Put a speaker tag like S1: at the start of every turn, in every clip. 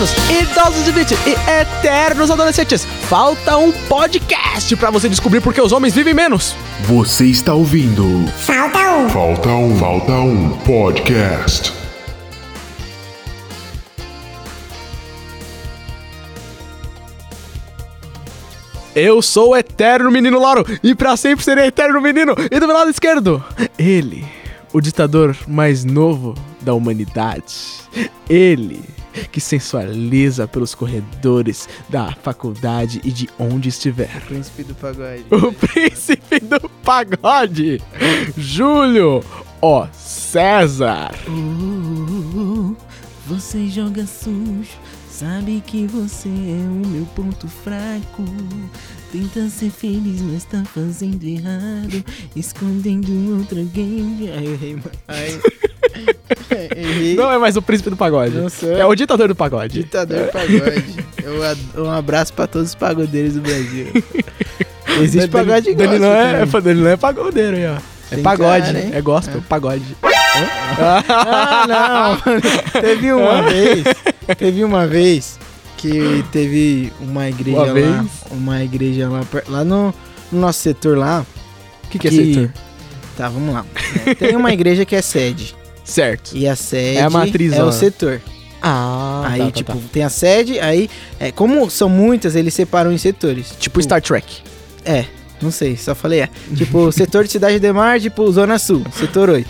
S1: jovens de 40 anos, idosos de 20 e eternos adolescentes. Falta um podcast pra você descobrir por que os homens vivem menos.
S2: Você está ouvindo
S3: Falta um.
S2: Falta um, Falta um Podcast.
S1: Eu sou o eterno menino Lauro e pra sempre serei eterno menino. E do meu lado esquerdo, ele, o ditador mais novo da humanidade. Ele que sensualiza pelos corredores da faculdade e de onde estiver.
S4: Príncipe do pagode.
S1: O príncipe do pagode, Júlio, ó César.
S4: Uh, você joga sujo, sabe que você é o meu ponto fraco. Tenta ser feliz, mas tá fazendo errado. Escondendo outro alguém. Ai, eu errei, mano. Ai. errei.
S1: Não é mais o príncipe do pagode. É o ditador do pagode.
S4: Ditador pagode. Eu um abraço pra todos os pagodeiros do Brasil. Existe pagode gospel
S1: Danilo é,
S4: também.
S1: Danilo é pagodeiro aí, ó. É
S4: Tem
S1: pagode,
S4: cara, hein?
S1: é gospel, pagode.
S4: Ah, não. teve uma vez. Teve uma vez que teve uma igreja
S1: Uma
S4: lá.
S1: vez?
S4: Uma igreja lá, lá no, no nosso setor lá.
S1: O que, que é setor?
S4: Tá, vamos lá. Tem uma igreja que é sede.
S1: Certo.
S4: E a sede
S1: É a matriz,
S4: é
S1: ó.
S4: o setor.
S1: Ah,
S4: aí,
S1: tá, tá,
S4: tipo,
S1: tá.
S4: tem a sede, aí. É, como são muitas, eles separam em setores.
S1: Tipo Star Trek.
S4: É, não sei, só falei é. Tipo, setor de Cidade de Mar, tipo, Zona Sul, setor 8.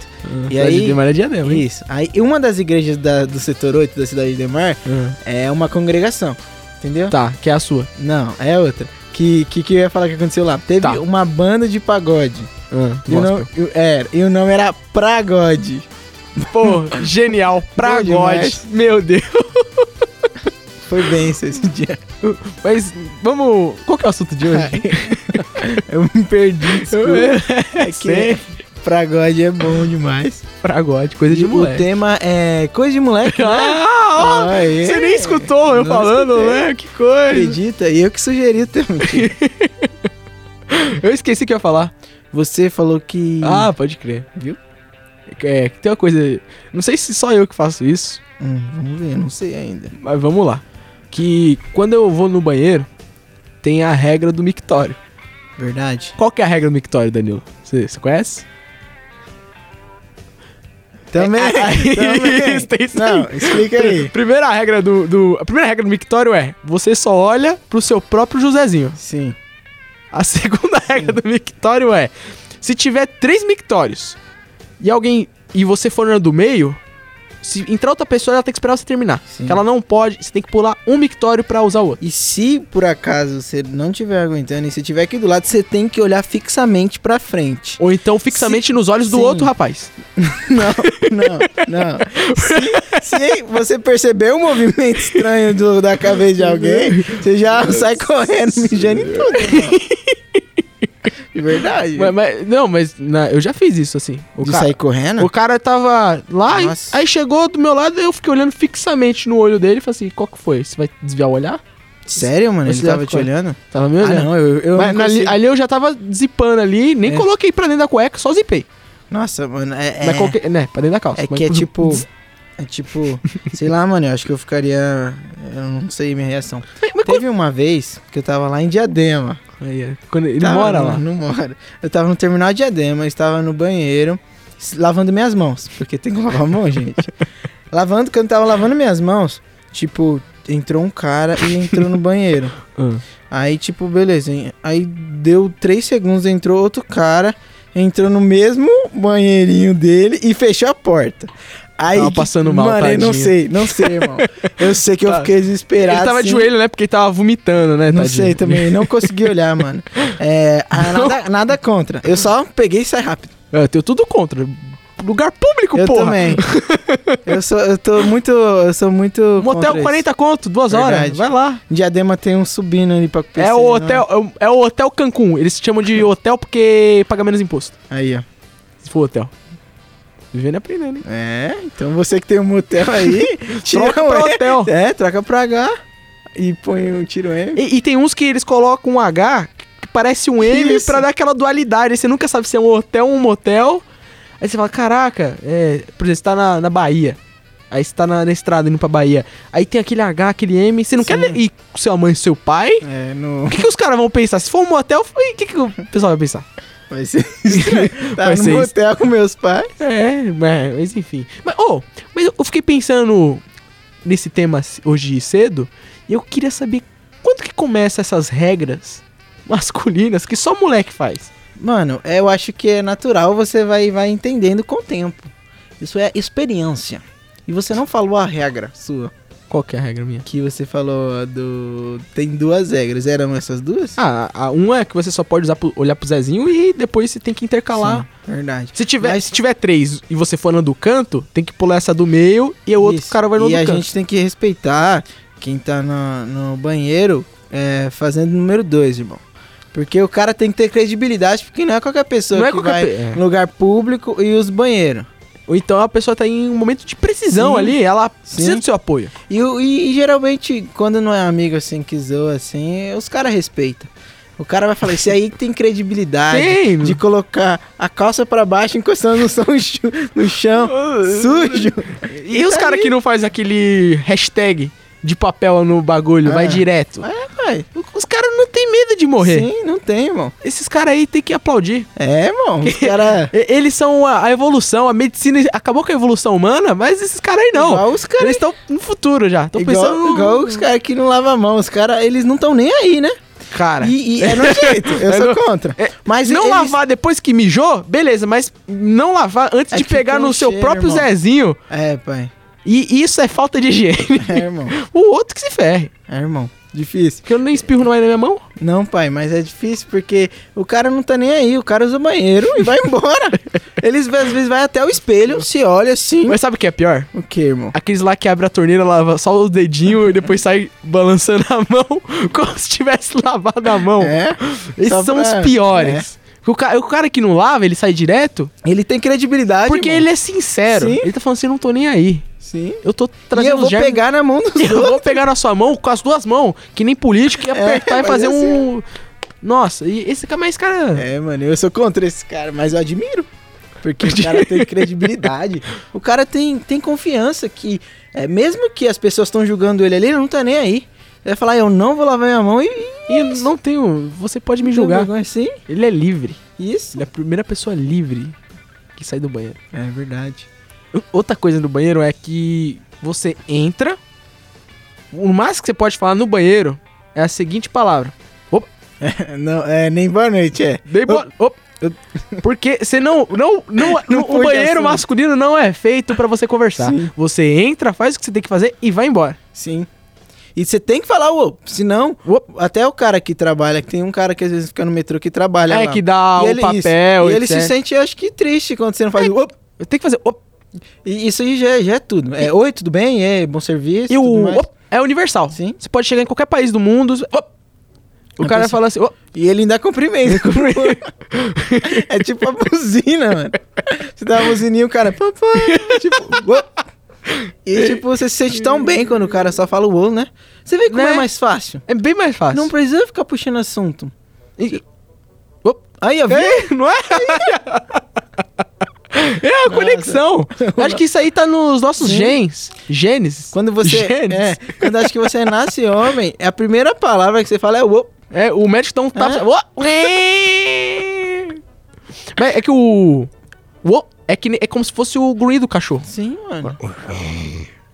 S4: E
S1: Cidade
S4: aí-
S1: de Mar é diadema, hein?
S4: Isso. Aí, uma das igrejas da- do setor 8 da Cidade de Mar
S1: Ah.
S4: é uma congregação. Entendeu?
S1: Tá, que é a sua.
S4: Não, é outra. Que, que que eu ia falar que aconteceu lá? Teve
S1: Tá.
S4: uma banda de pagode.
S1: Ah,
S4: E o, nome, era, e o nome era Pragode.
S1: Pô, genial. Pra
S4: Bom
S1: God.
S4: demais.
S1: Meu Deus.
S4: Foi bem esse dia.
S1: Mas vamos. Qual que é o assunto de hoje?
S4: Eu me perdi, desculpa.
S1: é
S4: que Pragode é bom demais.
S1: Pra God, coisa de
S4: E o
S1: moleque.
S4: tema é coisa de moleque, né?
S1: Ah, você nem escutou eu
S4: Não
S1: falando,
S4: escutei.
S1: né? Que coisa.
S4: Acredita? E eu que sugeri o tema.
S1: Eu esqueci que eu ia falar.
S4: Você falou que...
S1: Ah, pode crer.
S4: Viu?
S1: É, tem uma coisa. Não sei se só eu que faço isso,
S4: Hum, vamos ver, não sei ainda.
S1: mas vamos lá. Que quando eu vou no banheiro, tem a regra do mictório.
S4: Verdade?
S1: Qual que é a regra do mictório, Danilo? Você conhece?
S4: Também, também.
S1: Isso, tem isso
S4: Não,
S1: aí.
S4: explica aí.
S1: Primeira regra do, do- A primeira regra do mictório é: você só olha pro seu próprio Josézinho.
S4: Sim.
S1: A segunda regra do mictório é: se tiver três mictórios e alguém. e você for no do meio, se entrar outra pessoa, ela tem que esperar você terminar.
S4: Sim.
S1: Que ela não pode, você tem que pular um mictório pra usar o outro.
S4: E se por acaso você não estiver aguentando e se tiver aqui do lado, você tem que olhar fixamente pra frente.
S1: Ou então fixamente nos olhos do
S4: sim.
S1: outro rapaz.
S4: Não, não, não. Se, se você perceber um movimento estranho do- da cabeça de alguém, você já sai correndo, mijando em tudo. De verdade.
S1: Mas, mas- não, mas na- eu já fiz isso assim. O,
S4: de
S1: ca-
S4: sair correndo?
S1: o cara tava lá, e-
S4: Nossa.
S1: aí chegou do meu lado, eu fiquei olhando fixamente no olho dele e falei assim: qual que foi? Você vai desviar o olhar?
S4: Sério, mano? Ele tava te olhando?
S1: Tava me
S4: Ah,
S1: olhando.
S4: não, eu, eu
S1: Mas
S4: não
S1: na- ali,
S4: consigo.
S1: ali eu já tava zipando ali, nem
S4: É.
S1: coloquei pra dentro da cueca, só zipei.
S4: Nossa, mano, é...
S1: Mas
S4: é...
S1: coloquei, né, pra dentro da calça.
S4: É
S1: Mas-
S4: que é tipo. É tipo. sei lá, mano, eu acho que eu ficaria. Eu não sei minha reação. Teve uma vez que eu tava lá em Diadema.
S1: Aí, é. Quando ele
S4: Tava-
S1: mora lá.
S4: Não mora. Eu tava no terminal de Diadema, estava no banheiro, lavando minhas mãos. Porque tem que lavar a mão, gente. lavando, quando eu tava lavando minhas mãos, tipo, entrou um cara e entrou no banheiro.
S1: Ah.
S4: Aí, tipo, beleza. hein? Aí deu três segundos, entrou outro cara, entrou no mesmo banheirinho dele e fechou a porta. Aí,
S1: Tava passando mal,
S4: Mano, eu não sei, não sei, irmão. Eu sei que eu
S1: Tá.
S4: fiquei desesperado.
S1: Ele tava de
S4: assim.
S1: joelho, né? Porque ele tava vomitando, né?
S4: Não
S1: tadinho?
S4: sei também, não consegui olhar, mano. É, ah, nada, nada contra. Eu só peguei e saí rápido.
S1: É, Eu tenho tudo contra. Lugar público,
S4: eu
S1: porra.
S4: também. Eu sou, eu tô muito, eu sou muito
S1: Motel
S4: contra
S1: 40 conto, duas horas.
S4: Verdade.
S1: Vai lá.
S4: isso. Diadema tem um subindo ali pra PC,
S1: é o hotel, é o- é o Hotel Cancún. Eles chamam de hotel porque paga menos imposto.
S4: Aí, ó.
S1: Se for hotel. Vivendo e aprendendo, hein?
S4: É, então você que tem um motel aí, tira
S1: Troca pra hotel.
S4: É, troca pra H e põe o tiro M.
S1: E, e tem uns que eles colocam um H que parece um M
S4: Isso.
S1: pra dar aquela dualidade. Você nunca sabe se é um hotel ou um motel. Aí você fala, caraca, é, por exemplo, você tá na, na Bahia. Aí você tá na, na estrada indo pra Bahia. Aí tem aquele H, aquele M. Você não
S4: Sim.
S1: quer ir com sua mãe e seu pai?
S4: É, no.
S1: O que, que os caras vão pensar? Se for um motel, o que, que o pessoal vai pensar?
S4: Vai ser estranho. Tá
S1: Vai ser
S4: motel com meus pais.
S1: É, mas, mas enfim. Mas, oh, mas eu fiquei pensando nesse tema hoje cedo e eu queria saber quando que começa essas regras masculinas que só moleque faz.
S4: Mano, eu acho que é natural, você vai, vai entendendo com o tempo. Isso é experiência. E você não falou a regra sua.
S1: Qual que é a regra minha?
S4: Que você falou do. Tem duas regras. Eram essas duas?
S1: Ah, a uma é que você só pode usar pro- olhar pro Zezinho e depois você tem que intercalar.
S4: Sim, verdade.
S1: Se tiver,
S4: Mas-
S1: se tiver três e você for na do canto, tem que pular essa do meio e o outro cara vai no
S4: E
S1: do
S4: a
S1: canto.
S4: gente tem que respeitar quem tá no, no banheiro é, fazendo número dois, irmão. Porque o cara tem que ter credibilidade, porque não é qualquer pessoa
S1: Não é
S4: que
S1: qualquer
S4: vai
S1: pe- é.
S4: no lugar público e os banheiros.
S1: Ou então a pessoa tá em um momento de precisão
S4: Sim.
S1: ali, ela precisa
S4: Sim.
S1: do seu apoio.
S4: E, e- e geralmente, quando não é amigo assim que zoa assim, os caras respeitam. O cara vai falar, esse aí tem credibilidade
S1: Tem.
S4: de colocar a calça pra baixo encostando no, chão, sujo.
S1: E, os
S4: tá
S1: caras que não faz aquele hashtag de papel no bagulho,
S4: É.
S1: vai direto.
S4: É, pai.
S1: Os caras de morrer.
S4: Sim, não tem, irmão.
S1: Esses caras aí tem que aplaudir.
S4: É, irmão. Os caras.
S1: E- Eles são a, a evolução, a medicina acabou com a evolução humana, mas esses caras aí não.
S4: Igual os caras.
S1: Eles estão no futuro já. Estão
S4: Igual,
S1: pensando no...
S4: igual os caras que não lavam a mão. Os caras, eles não estão nem aí, né?
S1: Cara,
S4: E, e é nojento. Eu
S1: É
S4: sou contra.
S1: é,
S4: Mas
S1: não
S4: eles-
S1: lavar depois que mijou, beleza, mas não lavar antes
S4: É
S1: de pegar no seu
S4: cheiro,
S1: próprio
S4: irmão.
S1: Zezinho.
S4: É, pai.
S1: E isso é falta de higiene.
S4: É, irmão.
S1: o outro que se ferre.
S4: É, irmão. Difícil.
S1: Porque eu nem espirro mais na minha mão.
S4: Não, pai, mas é difícil porque o cara não tá nem aí. O cara usa o banheiro e vai embora. Eles às vezes vai até o espelho, se olha assim.
S1: Mas sabe o que é pior?
S4: O que, irmão?
S1: Aqueles lá que abre a torneira, lava só os dedinhos e depois sai balançando a mão, como se tivesse lavado a mão.
S4: É?
S1: Esses
S4: só
S1: são
S4: pra-
S1: os piores. O, ca- o cara que não lava, ele sai direto,
S4: Ele tem credibilidade.
S1: porque
S4: irmão.
S1: ele é sincero.
S4: Sim.
S1: Ele tá falando assim, eu não tô nem aí.
S4: Sim.
S1: Eu tô
S4: E
S1: trazendo
S4: eu vou
S1: germes-
S4: pegar na mão dos
S1: Eu
S4: outros.
S1: vou pegar na sua mão com as duas mãos, que nem político, e apertar e
S4: mas
S1: fazer
S4: assim-
S1: um... Nossa, e esse cara, mas esse cara...
S4: É, mano, eu sou contra esse cara, mas eu admiro. Porque o cara tem credibilidade. O cara tem, tem confiança que, é, mesmo que as pessoas estão julgando ele ali, ele não tá nem aí. Ele vai falar, eu não vou lavar minha mão e.
S1: E não tenho... Você pode me julgar.
S4: Assim?
S1: Ele é livre.
S4: Isso.
S1: Ele é a primeira pessoa livre que sai do banheiro.
S4: É verdade.
S1: Outra coisa no banheiro é que você entra. O mais que você pode falar no banheiro é a seguinte palavra.
S4: não, é nem boa noite, é.
S1: Dei bo- Op. Porque você não. não, não,
S4: Não
S1: o banheiro
S4: assunto.
S1: masculino não é feito pra você conversar.
S4: Sim.
S1: Você entra, faz o que você tem que fazer e vai embora.
S4: Sim. E você tem que falar o senão, até o cara que trabalha, que tem um cara que às vezes fica no metrô que trabalha
S1: É
S4: lá.
S1: que dá o
S4: ele- isso.
S1: papel.
S4: E ele se sente, acho que, triste quando você não faz o op.
S1: Eu tenho que fazer. op.
S4: E isso aí já, já é tudo. É, oi, tudo bem? É, bom serviço,
S1: E o op é universal.
S4: Sim.
S1: Você pode chegar em qualquer país do mundo. op. O cara fala assim. op.
S4: E ele ainda cumprimenta. é tipo a buzina, mano. Você dá uma buzininha e o cara... Papai, tipo... "Uô". E tipo, você se sente tão bem quando o cara só fala o ô, né? Você vê como
S1: Né?
S4: é mais fácil.
S1: É bem mais fácil.
S4: Não precisa ficar puxando assunto.
S1: E- op.
S4: Aí, ó?
S1: É, não é? É a conexão. Acho que isso aí tá nos nossos
S4: Sim.
S1: genes. Genes.
S4: Quando você...
S1: Genes.
S4: É, quando acho que você nasce homem, é a primeira palavra que você fala é o.
S1: É, o médico tá.
S4: É.
S1: Uó! Mas é que o. Uó é que é como se fosse o grunhido do cachorro.
S4: Sim, mano.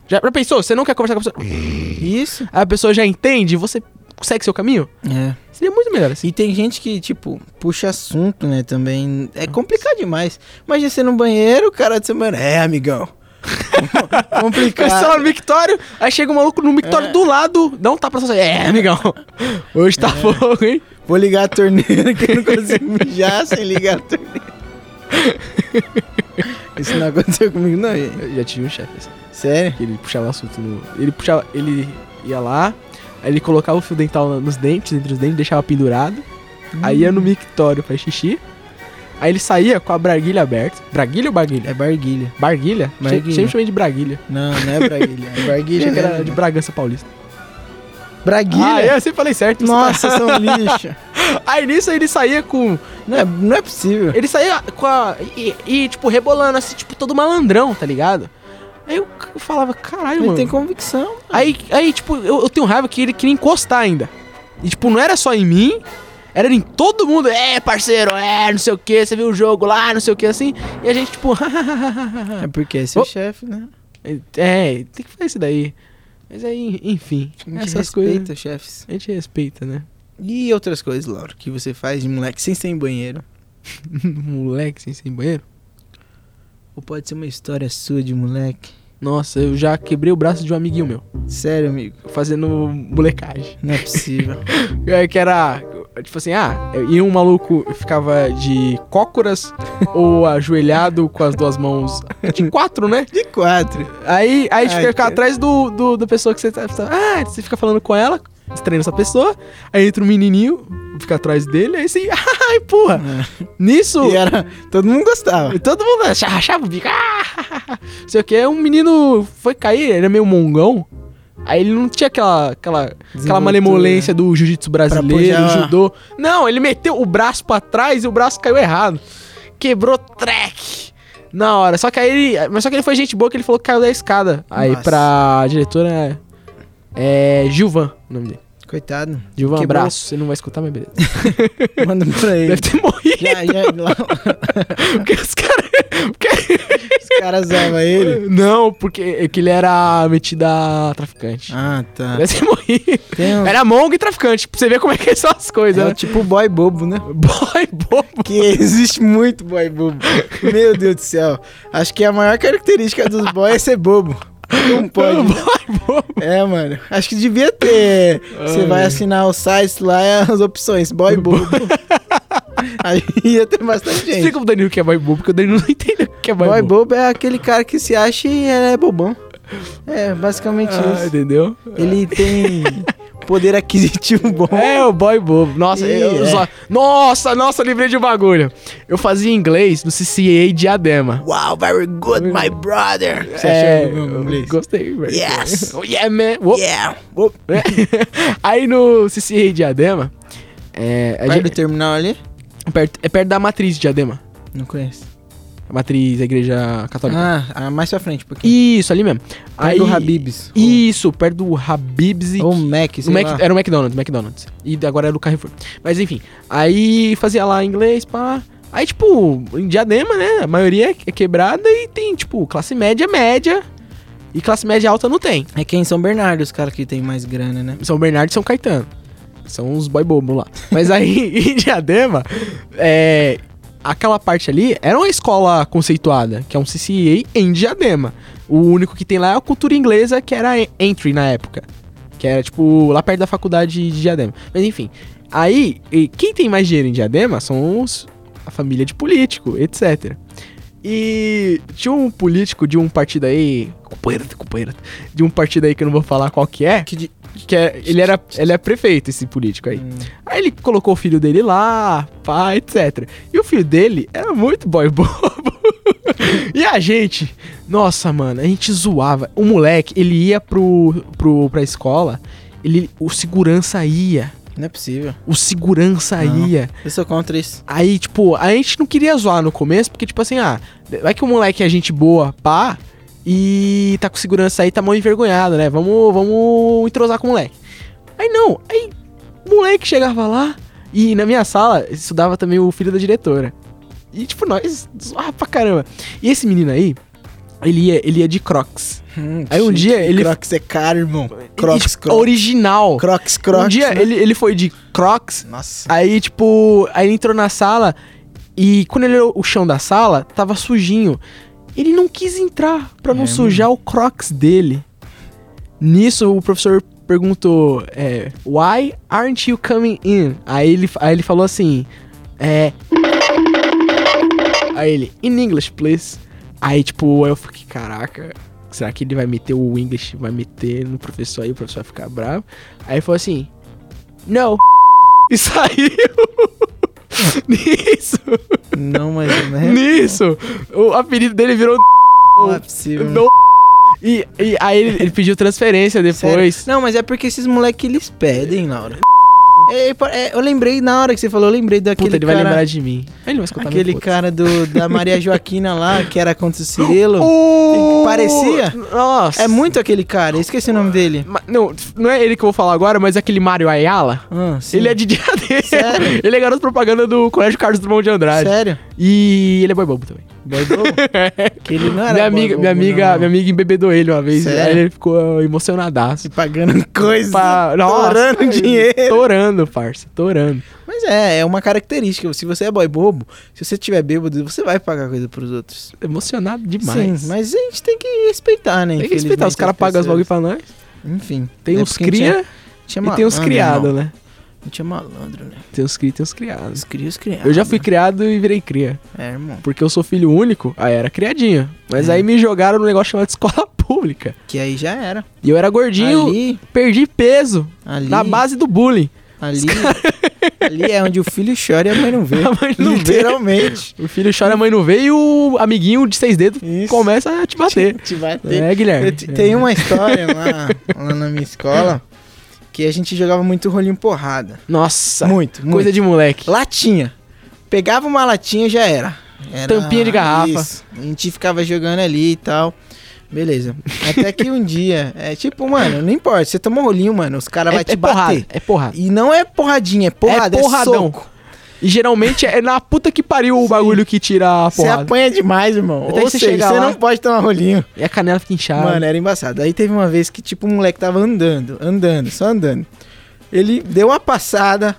S1: Já, já pensou? Você não quer conversar com a pessoa.
S4: Isso.
S1: A pessoa já entende e você segue seu caminho?
S4: É.
S1: Seria muito melhor assim.
S4: E tem gente que, tipo, puxa assunto, né, também. É complicado demais. Imagina você no banheiro, o cara de semana. É, amigão.
S1: Você
S4: complicado.
S1: lá no mictório, aí chega um maluco no mictório
S4: É.
S1: do lado, dá um tapa na sua. É, amigão. Hoje tá fogo, hein?
S4: Vou ligar a torneira que eu não consigo mijar sem ligar a torneira. Isso não aconteceu comigo, não.
S1: Eu já tive um chefe assim.
S4: Sério?
S1: Que ele puxava assunto no. Ele puxava. Ele ia lá, ele colocava o fio dental nos dentes, entre os dentes, deixava pendurado. Aí ia no mictório faz xixi. Aí ele saía com a braguilha aberta. Braguilha ou barguilha?
S4: É barguilha.
S1: Barguilha?
S4: Barguilha.
S1: Sempre chamei de braguilha.
S4: Não, não é braguilha. É barguilha.
S1: Achei que era de Bragança Paulista.
S4: Braguilha?
S1: Ah, eu sempre falei certo.
S4: Nossa,
S1: tá-
S4: são lixo.
S1: Aí nisso ele saía com.
S4: Não é, não é possível.
S1: Ele saía com a. E, e, tipo, rebolando assim, tipo, todo malandrão, tá ligado? Aí eu, eu falava, caralho,
S4: Ele
S1: mano.
S4: tem convicção.
S1: Aí, aí, tipo, eu, eu tenho raiva que ele queria encostar ainda. E, tipo, não era só em mim, era em todo mundo. É, parceiro, é, não sei o que, você viu o jogo lá, não sei o que, assim. E a gente, tipo,
S4: É porque é seu
S1: Oh.
S4: chefe, né?
S1: é, tem que fazer isso daí. Mas aí, enfim,
S4: A gente
S1: essas
S4: respeita,
S1: coisas
S4: chefes.
S1: a gente respeita, né?
S4: E outras coisas, Laura, que você faz de moleque sem ser em banheiro.
S1: Moleque sem ser em banheiro.
S4: Ou pode ser uma história sua de moleque.
S1: Nossa, eu já quebrei o braço de um amiguinho meu,
S4: Sério, amigo.
S1: fazendo molecagem.
S4: Não é possível.
S1: É, que era, tipo assim, ah, e um maluco ficava de cócoras ou ajoelhado com as duas mãos. De quatro, né?
S4: de quatro.
S1: Aí, aí a gente
S4: Ai,
S1: fica
S4: cara.
S1: atrás do, do, da pessoa que você tá- Ah, você fica falando com ela, treina essa pessoa. Aí entra um menininho, fica atrás dele, aí você. Ai, porra! Nisso.
S4: E era. Todo mundo gostava.
S1: E todo mundo achava, achava o bico. Ah, sei o que. Um menino foi cair, ele era meio mongão. Aí ele não tinha aquela, aquela, aquela malemolência do jiu-jitsu brasileiro,
S4: puxar-
S1: judô. Não, ele meteu o braço pra trás e o braço caiu errado. Quebrou track. Na hora. Só que aí ele. Mas só que ele foi gente boa que ele falou que caiu da escada. Aí
S4: Nossa.
S1: pra diretora. É. Gilvan, o nome dele.
S4: Coitado.
S1: Gilvan,
S4: Quebrou.
S1: abraço. Você não vai escutar, mas beleza.
S4: Manda pra ele.
S1: Deve ter morrido.
S4: Já, já, lá,
S1: Porque os caras. porque-
S4: os caras usavam ele.
S1: Não, porque é que ele era metido a traficante.
S4: Ah, tá.
S1: Deve ter morrido.
S4: Um,
S1: Era mongo e traficante, pra você ver como é que são as coisas,
S4: é
S1: né?
S4: tipo boy bobo, né?
S1: Boy bobo.
S4: Que existe muito boy bobo. Meu Deus do céu. Acho que a maior característica dos boys é ser bobo. Não pode.
S1: Boy bobo.
S4: É, mano. Acho que devia ter. Você vai assinar o site lá e as opções. Boy bobo. Aí ia ter bastante gente.
S1: Explica pro Danilo o que é boy bobo, porque o Danilo não entende o que é boy,
S4: Boy
S1: bobo.
S4: bobo é aquele cara que se acha e é bobão. É, basicamente
S1: Ah,
S4: isso.
S1: entendeu?
S4: Ele tem poder aquisitivo bom.
S1: É, o boy bobo. Nossa,
S4: Ih,
S1: eu
S4: é.
S1: só- Nossa, nossa, lembrei de um bagulho. Eu fazia inglês no CCA Diadema.
S4: Wow, very good, my brother. Você
S1: é,
S4: achou meu inglês?
S1: Gostei, velho.
S4: Yes.
S1: Oh, yeah, man. Whoop.
S4: Yeah. Oh,
S1: Aí no CCA Diadema, é, a
S4: perto
S1: gente-
S4: do terminal ali?
S1: perto- é perto da matriz de Diadema.
S4: Não conheço.
S1: A matriz da igreja católica.
S4: Ah, ah, mais pra frente, porque.
S1: Isso, ali mesmo.
S4: Aí do Habib's.
S1: Isso, perto do Habib's e
S4: Ou Mac, sei
S1: No Mac-
S4: lá.
S1: era o McDonald's, McDonald's. E agora era o Carrefour. Mas enfim, aí fazia lá inglês, pá. Aí, tipo, em Diadema, né? A maioria é quebrada e tem, tipo, classe média, média. E classe média alta não tem.
S4: É que em São Bernardo os caras que tem mais grana, né?
S1: São Bernardo e São Caetano. São uns boy bobo lá. Mas aí, em Diadema, é, aquela parte ali era uma escola conceituada, que é um CCA em Diadema. O único que tem lá é a cultura inglesa, que era Entry na época. Que era, tipo, lá perto da faculdade de Diadema. Mas enfim. Aí, quem tem mais dinheiro em Diadema são os, a família de político, etc. E tinha um político de um partido aí. Companheiro, companheiro. De um partido aí que eu não vou falar qual que é.
S4: Que.
S1: Que é, ele, era, ele é prefeito, esse político aí.
S4: Hum.
S1: Aí ele colocou o filho dele lá, pá, etc. E o filho dele era muito boy bobo. e a gente, nossa, mano, a gente zoava. O moleque, ele ia pro, pro, pra escola, ele, o segurança ia.
S4: Não é possível.
S1: O segurança
S4: Não.
S1: ia.
S4: Eu sou contra isso.
S1: Aí, tipo, a gente não queria zoar no começo, porque, tipo assim, ah, vai que o moleque é gente boa, pá, e tá com segurança aí, tá mal envergonhado, né? Vamos, vamos entrosar com o moleque. Aí não, aí o moleque chegava lá, e na minha sala estudava também o filho da diretora. E, tipo, nós zoava pra caramba. E esse menino aí, ele ia, ele ia de crocs.
S4: Hum,
S1: Aí um dia ele-
S4: Crocs é caro, irmão. Crocs, Crocs.
S1: Original.
S4: Crocs, Crocs.
S1: um dia
S4: né?
S1: ele, ele foi de crocs,
S4: Nossa.
S1: Aí, tipo, aí ele entrou na sala e quando ele olhou o chão da sala, tava sujinho. Ele não quis entrar pra não
S4: É,
S1: sujar o crocs dele. Nisso, o professor perguntou, é, Why aren't you coming in? Aí ele, aí ele falou assim, é... Aí ele, in English, please. Aí, tipo, eu fiquei, caraca, será que ele vai meter o English, vai meter no professor aí, o professor vai ficar bravo? Aí ele falou assim, no. E saiu. Nisso,
S4: Não, mas né?
S1: nisso, o apelido dele virou
S4: Não é possível.
S1: no. E, e aí ele, ele pediu transferência
S4: Sério.
S1: depois.
S4: Não, mas é porque esses moleques eles pedem, Laura. É, é, eu lembrei, na hora que você falou, eu lembrei daquele
S1: Puta, ele
S4: cara...
S1: vai lembrar de mim. Ele vai escutar
S4: Aquele cara do, da Maria Joaquina lá, que era contra o Cirilo.
S1: Oh!
S4: Parecia?
S1: Nossa.
S4: É muito aquele cara, eu esqueci o nome dele.
S1: Ma- Não, não é ele que eu vou falar agora, mas aquele Mario Ayala.
S4: Ah, sim.
S1: Ele é de Diadema.
S4: Sério?
S1: Ele é garoto propaganda do Colégio Carlos Drummond de Andrade.
S4: Sério?
S1: E ele é boi bobo também.
S4: Bobo? que ele não era
S1: minha amiga,
S4: bobo,
S1: minha amiga,
S4: não.
S1: minha amiga embebedou ele uma vez.
S4: Sério?
S1: Aí ele ficou emocionadaço.
S4: Se pagando coisa,
S1: Pa- Nossa,
S4: torando dinheiro.
S1: Torando, parça. Torando.
S4: Mas é, é uma característica. Se você é boy bobo, se você tiver bêbado, você vai pagar coisa pros outros.
S1: Emocionado demais.
S4: Sim, mas a gente tem que respeitar, né?
S1: Tem que respeitar. Os caras
S4: as
S1: pagam as bagulho pra nós.
S4: Enfim.
S1: Tem
S4: é
S1: uns cria
S4: é- tinha
S1: e tem uns
S4: malandro,
S1: criados, né?
S4: A gente é malandro, né?
S1: Tem uns cria e tem uns criados.
S4: Os cria, os criados.
S1: Eu já fui criado e virei cria.
S4: É, irmão.
S1: Porque eu sou filho único, aí era criadinho. Mas
S4: É.
S1: aí me jogaram no negócio chamado escola pública.
S4: Que aí já era.
S1: E eu era gordinho,
S4: Ali,
S1: perdi peso
S4: ali,
S1: na base do bullying.
S4: ali, ali é onde o filho chora e a mãe não vê.
S1: A mãe não vê.
S4: Literalmente.
S1: O filho chora, a mãe não vê e o amiguinho de seis dedos
S4: Isso.
S1: começa a te bater.
S4: Te bater.
S1: É, Guilherme.
S4: Te- Tem uma história lá, lá na minha escola que a gente jogava muito rolinho porrada.
S1: Nossa,
S4: Muito, muito.
S1: coisa de moleque.
S4: Latinha. Pegava uma latinha já era. Era
S1: Tampinha de garrafa.
S4: isso. A gente ficava jogando ali e tal. Beleza. Até que um dia, é tipo, mano, não importa. Você toma um rolinho, mano, os caras
S1: É,
S4: vão te
S1: é porrada,
S4: bater.
S1: é porrada.
S4: E não é porradinha, é porrada, é,
S1: porradão.
S4: soco.
S1: E geralmente é na puta que pariu o bagulho que tira a
S4: Você
S1: porrada.
S4: apanha demais, irmão.
S1: Até
S4: Ou
S1: você
S4: seja,
S1: chegar
S4: você
S1: lá-
S4: não pode tomar rolinho.
S1: E a canela fica inchada.
S4: Mano, era embaçado. Aí teve uma vez que, tipo, um moleque tava andando, andando, só andando. Ele deu uma passada,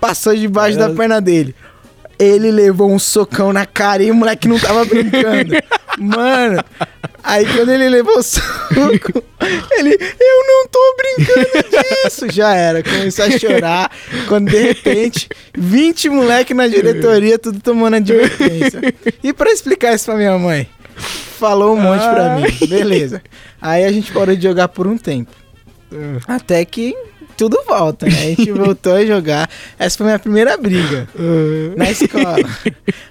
S4: passou debaixo da perna dele. Ele levou um socão na cara e o moleque não tava brincando. Mano, aí quando ele levou o soco, ele, eu não tô brincando disso. Já era, começou a chorar. Quando de repente, 20 moleque na diretoria, tudo tomando advertência. E pra explicar isso pra minha mãe? Falou um monte pra mim. Beleza. Aí a gente parou de jogar por um tempo. Até que tudo volta, né? A gente voltou a jogar. Essa foi a minha primeira briga na escola.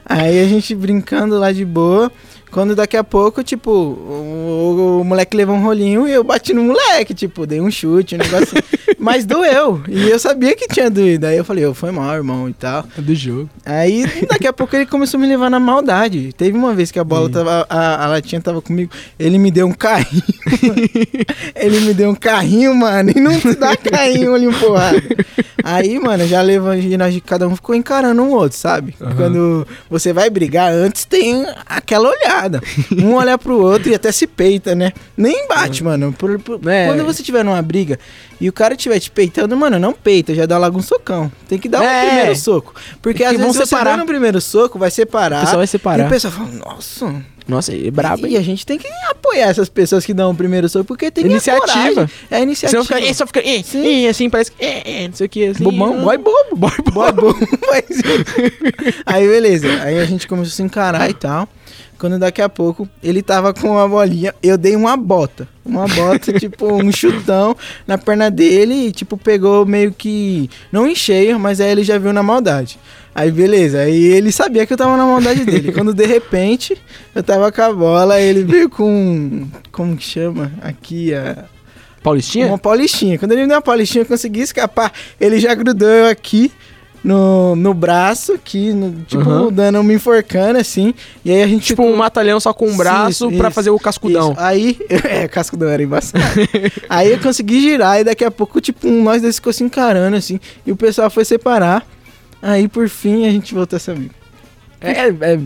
S4: Aí a gente brincando lá de boa. Quando daqui a pouco, tipo, o, o- moleque levou um rolinho e eu bati no moleque, tipo, dei um chute, um negócio assim. Mas doeu. E eu sabia que tinha doído. Aí eu falei, eu foi mal, irmão, e tal.
S1: É do jogo.
S4: Aí daqui a pouco ele começou a me levar na maldade. Teve uma vez que a bola tava. A, a latinha tava comigo. Ele me deu um carrinho. ele me deu um carrinho, mano. E não dá carrinho ali porrada. Aí, mano, já levou. Cada um ficou encarando um outro, sabe? Quando você vai brigar, antes tem aquela olhada. Um olha pro outro e até se peita, né? Nem bate, mano. Por- por-
S1: É.
S4: Quando você tiver numa briga e o cara estiver te peitando, mano, não peita, já dá logo um socão. Tem que dar o
S1: É.
S4: primeiro soco. Porque às vezes
S1: vão
S4: você
S1: separar.
S4: dá no primeiro soco, vai separar.
S1: O pessoal vai
S4: E
S1: separar.
S4: o pessoal fala, nossa.
S1: Nossa, é brabo,
S4: e
S1: hein?
S4: a gente tem que apoiar essas pessoas que dão o primeiro soco, porque tem
S1: Iniciativa.
S4: É iniciativa.
S1: não fica, é, só fica, é,
S4: Sim.
S1: assim, parece que, é, é, não sei o que, assim.
S4: Bobão,
S1: ah.
S4: boy bobo.
S1: Boy bobo.
S4: Boy bobo. Aí beleza, aí a gente começou a se encarar e tal. Quando daqui a pouco ele tava com uma bolinha, eu dei uma bota. Uma bota, tipo, um chutão na perna dele e, tipo, pegou meio que. Não em cheio, mas aí ele já viu na maldade. Aí beleza, aí ele sabia que eu tava na maldade dele. Quando de repente eu tava com a bola, ele veio com. Como que chama? Aqui a.
S1: Paulistinha?
S4: Uma paulistinha. Quando ele me deu uma paulistinha, eu consegui escapar. Ele já grudou eu aqui no, no braço, aqui, no- tipo,
S1: Uhum.
S4: dando, me enforcando assim. E aí a gente.
S1: Tipo um matalhão só com um
S4: Isso,
S1: braço
S4: isso,
S1: fazer o cascudão.
S4: Isso. Aí, é, cascudão era embaçado. aí eu consegui girar e daqui a pouco, tipo, um, nós dois ficou se encarando assim. E o pessoal foi separar. Aí por fim a gente voltou a amigo.
S1: É, é-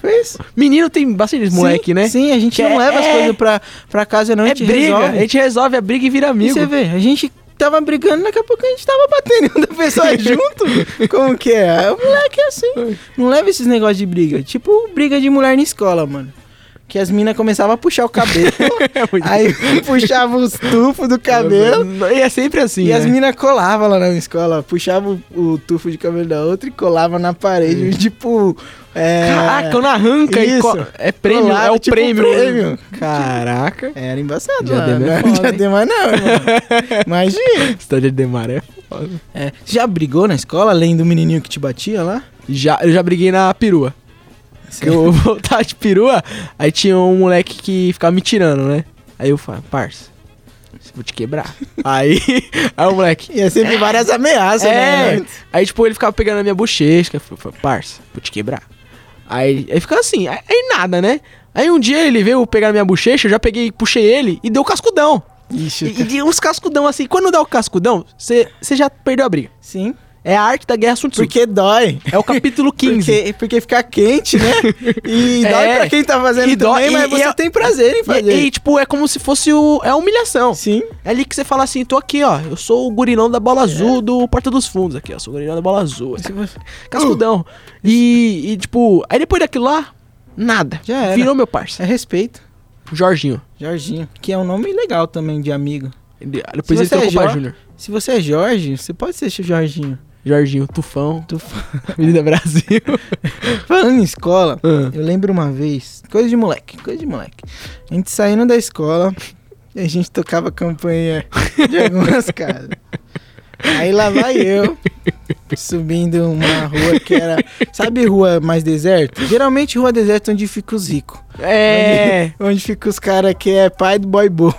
S4: Foi isso.
S1: menino tem bastante moleque,
S4: sim,
S1: né?
S4: Sim, a gente
S1: Que
S4: não
S1: é-
S4: leva as
S1: é-
S4: coisas pra, pra casa, não. a
S1: é
S4: gente
S1: briga,
S4: resolve.
S1: a gente resolve a briga e vira
S4: E
S1: amigo.
S4: você vê, a gente tava brigando, daqui a pouco a gente tava batendo em outra pessoa junto. Como que é? O moleque é assim. Não leva esses negócios de briga. Tipo, briga de mulher na escola, mano. Que as minas começavam a puxar o cabelo.
S1: É
S4: aí puxava os tufos do cabelo.
S1: E é sempre assim,
S4: E as
S1: né?
S4: minas colavam lá na escola, puxava o, o tufo de cabelo da outra e colava na parede, tipo. É...
S1: Caraca, quando arranca e
S4: Isso.
S1: co- É prêmio,
S4: Colava,
S1: é o
S4: tipo
S1: prêmio.
S4: prêmio.
S1: Caraca.
S4: Era embaçado,
S1: Diadema
S4: mano.
S1: é
S4: Não
S1: foda,
S4: era diadema, não, irmão. Imagina.
S1: História de Demar é foda.
S4: É, você já brigou na escola, além do menininho que te batia lá?
S1: Já, eu já briguei na perua. Que eu voltava de perua, aí tinha um moleque que ficava me tirando, né? Aí eu falei, parça, vou te quebrar. aí, aí o moleque,
S4: E é sempre várias ameaças,
S1: é.
S4: né?
S1: Aí, tipo, ele ficava pegando a minha bochecha. Eu falei, parça, vou te quebrar. Aí, aí ficava assim, aí, aí nada, né? Aí um dia ele veio pegar a minha bochecha, eu já peguei, puxei ele e deu o cascudão.
S4: Ixi,
S1: E, e uns cascudão assim. Quando dá o cascudão, você já perdeu a briga.
S4: sim.
S1: É a arte da guerra Sun Tzu.
S4: Porque dói.
S1: É o capítulo 15.
S4: Porque, porque fica quente, né? E
S1: É.
S4: dói pra quem tá fazendo
S1: E dói-
S4: também, mas
S1: e-
S4: você
S1: e é-
S4: tem prazer em
S1: E,
S4: fazer.
S1: e, tipo, é como se fosse o. É humilhação.
S4: Sim.
S1: É ali que você fala assim, tô aqui, ó. Eu sou o gurilão da bola azul do Porta dos Fundos aqui, ó. Sou o gurilão da bola azul.
S4: Se você-
S1: Cascudão. E, e, tipo, aí depois daquilo lá, nada.
S4: Já era.
S1: Virou meu parça.
S4: É respeito.
S1: Jorginho.
S4: Jorginho. Que é um nome legal também de amigo.
S1: Ele- Depois ele
S4: você é
S1: trocou
S4: Jor-
S1: Júnior.
S4: Se você é Jorge, você pode ser Jorginho.
S1: Jorginho, Tufão,
S4: Tu...
S1: Avenida Brasil.
S4: Falando em escola,
S1: Ah.
S4: eu lembro uma vez, coisa de moleque, coisa de moleque. A gente saindo da escola, e a gente tocava campanha de algumas casas. Aí lá vai eu, subindo uma rua que era. Sabe rua mais deserta? Geralmente rua deserta onde fica os ricos.
S1: É.
S4: Onde, onde fica os caras que é pai do boy bobo.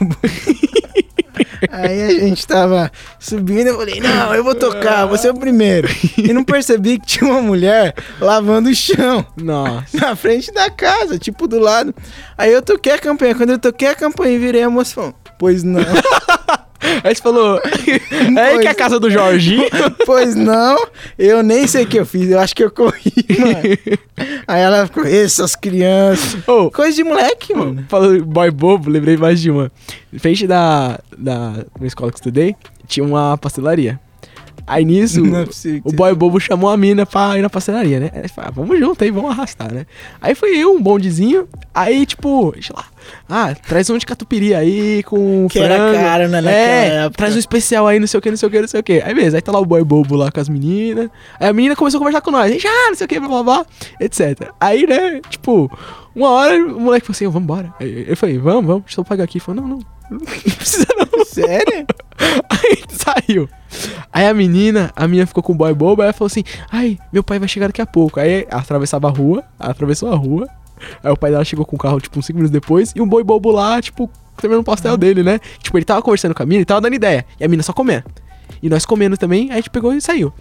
S4: Aí a gente tava subindo, eu falei, não, eu vou tocar, vou ser o primeiro. E não percebi que tinha uma mulher lavando o chão
S1: Nossa.
S4: na frente da casa, tipo do lado. Aí eu toquei a campanha. Quando eu toquei a campanha, virei a moça falou, pois não,
S1: Aí você falou. É aí que é a casa do Jorginho.
S4: pois não, eu nem sei o que eu fiz, eu acho que eu corri, mano. Aí ela ficou, essas crianças.
S1: Ô,
S4: Coisa de moleque, mano.
S1: Falando boy bobo, lembrei mais de uma. Frente da, da, da escola que eu estudei, tinha uma pastelaria. Aí nisso,
S4: é possível
S1: o boy bobo chamou a mina pra ir na pastelaria, né? Aí falou, ah, vamos junto aí, vamos arrastar, né? Aí foi eu, um bondezinho. Aí, tipo, sei lá, ah, traz um de catupiry aí com
S4: Que era
S1: frango.
S4: caro, né,
S1: É, traz um especial aí, não sei o que, não sei o que, não sei o que. Aí beleza, aí tá lá o boy bobo lá com as meninas. Aí a menina começou a conversar com nós. Gente, ah, não sei o que, blá blá blá, etc. Aí, né, tipo, uma hora o moleque falou assim, vambora. Aí eu falei, vamos, vamos, deixa eu pagar aqui. Ele falou, não, não, não precisa não.
S4: Sério?
S1: Aí saiu. Aí a menina, a menina ficou com o boy bobo, aí ela falou assim: Ai, meu pai vai chegar daqui a pouco. Aí atravessava a rua, atravessou a rua. Aí o pai dela chegou com o carro, tipo, uns 5 minutos depois, e o boy bobo lá, tipo, comendo o pastel dele, né? Tipo, ele tava conversando com a mina e tava dando ideia. E a mina só comendo. E nós comendo também, aí a gente pegou e saiu.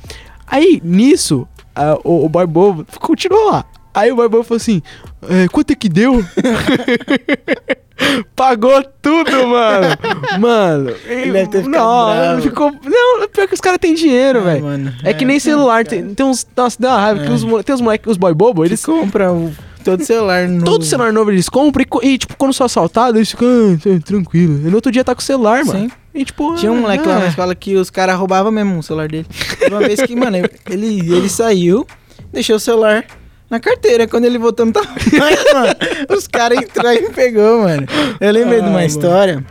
S1: Aí, nisso, a- o, o boy bobo continuou lá. Aí o boy bobo falou assim: é, quanto é que deu? Pagou tudo, mano. Mano.
S4: Ele deve ter ficado
S1: não,
S4: bravo.
S1: ficou. Não, pior que os caras têm dinheiro,
S4: Ah,
S1: velho.
S4: mano,
S1: É, que
S4: é,
S1: nem
S4: tem
S1: celular.
S4: uns
S1: Tem, tem uns. Nossa, dá uma raiva.
S4: É.
S1: Que os, tem uns moleques, os boy bobo,
S4: Eles compram o- todo celular novo.
S1: Todo celular novo eles compram e, e, tipo, quando são assaltados, eles ficam ah, tá, tranquilo. E no outro dia tá com o celular, mano.
S4: Sim.
S1: E tipo.
S4: Tinha um moleque lá na escola que os caras roubavam mesmo o celular dele. Uma vez que, mano, ele, ele saiu, deixou o celular na carteira. Quando ele voltou, não tava mais, mano. Os caras entraram e pegou, mano. Eu lembrei de
S1: Ah,
S4: uma
S1: mano.
S4: história.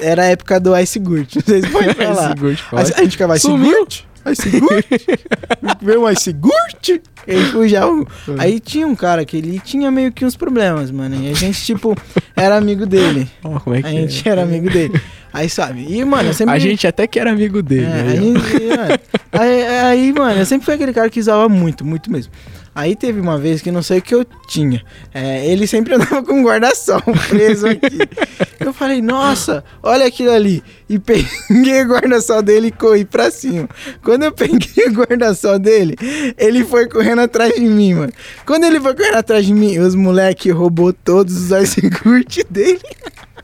S4: Era a época do Ice Gurt. Vocês podem falar.
S1: Ice Gurt,
S4: A, a gente ficava Ice. Gurt. Ice Gurt. Veio um Ice Gurt. Ele. Aí tinha um cara que ele tinha meio que uns problemas, mano. E a gente, tipo, era amigo dele.
S1: Ó, como é que
S4: A
S1: é?
S4: gente era amigo dele. Aí, sabe? E, mano, eu sempre.
S1: A gente até que era amigo dele.
S4: É,
S1: né?
S4: a gente- é. aí, aí, mano, eu sempre fui aquele cara que usava muito, muito mesmo. Aí teve uma vez que não sei o que eu tinha. É, ele sempre andava com um guarda-sol preso aqui. Eu falei, nossa, olha aquilo ali. E peguei o guarda-sol dele e corri pra cima. Quando eu peguei o guarda-sol dele, ele foi correndo atrás de mim, mano. Quando ele foi correndo atrás de mim, os moleque roubou todos os ice gurt dele.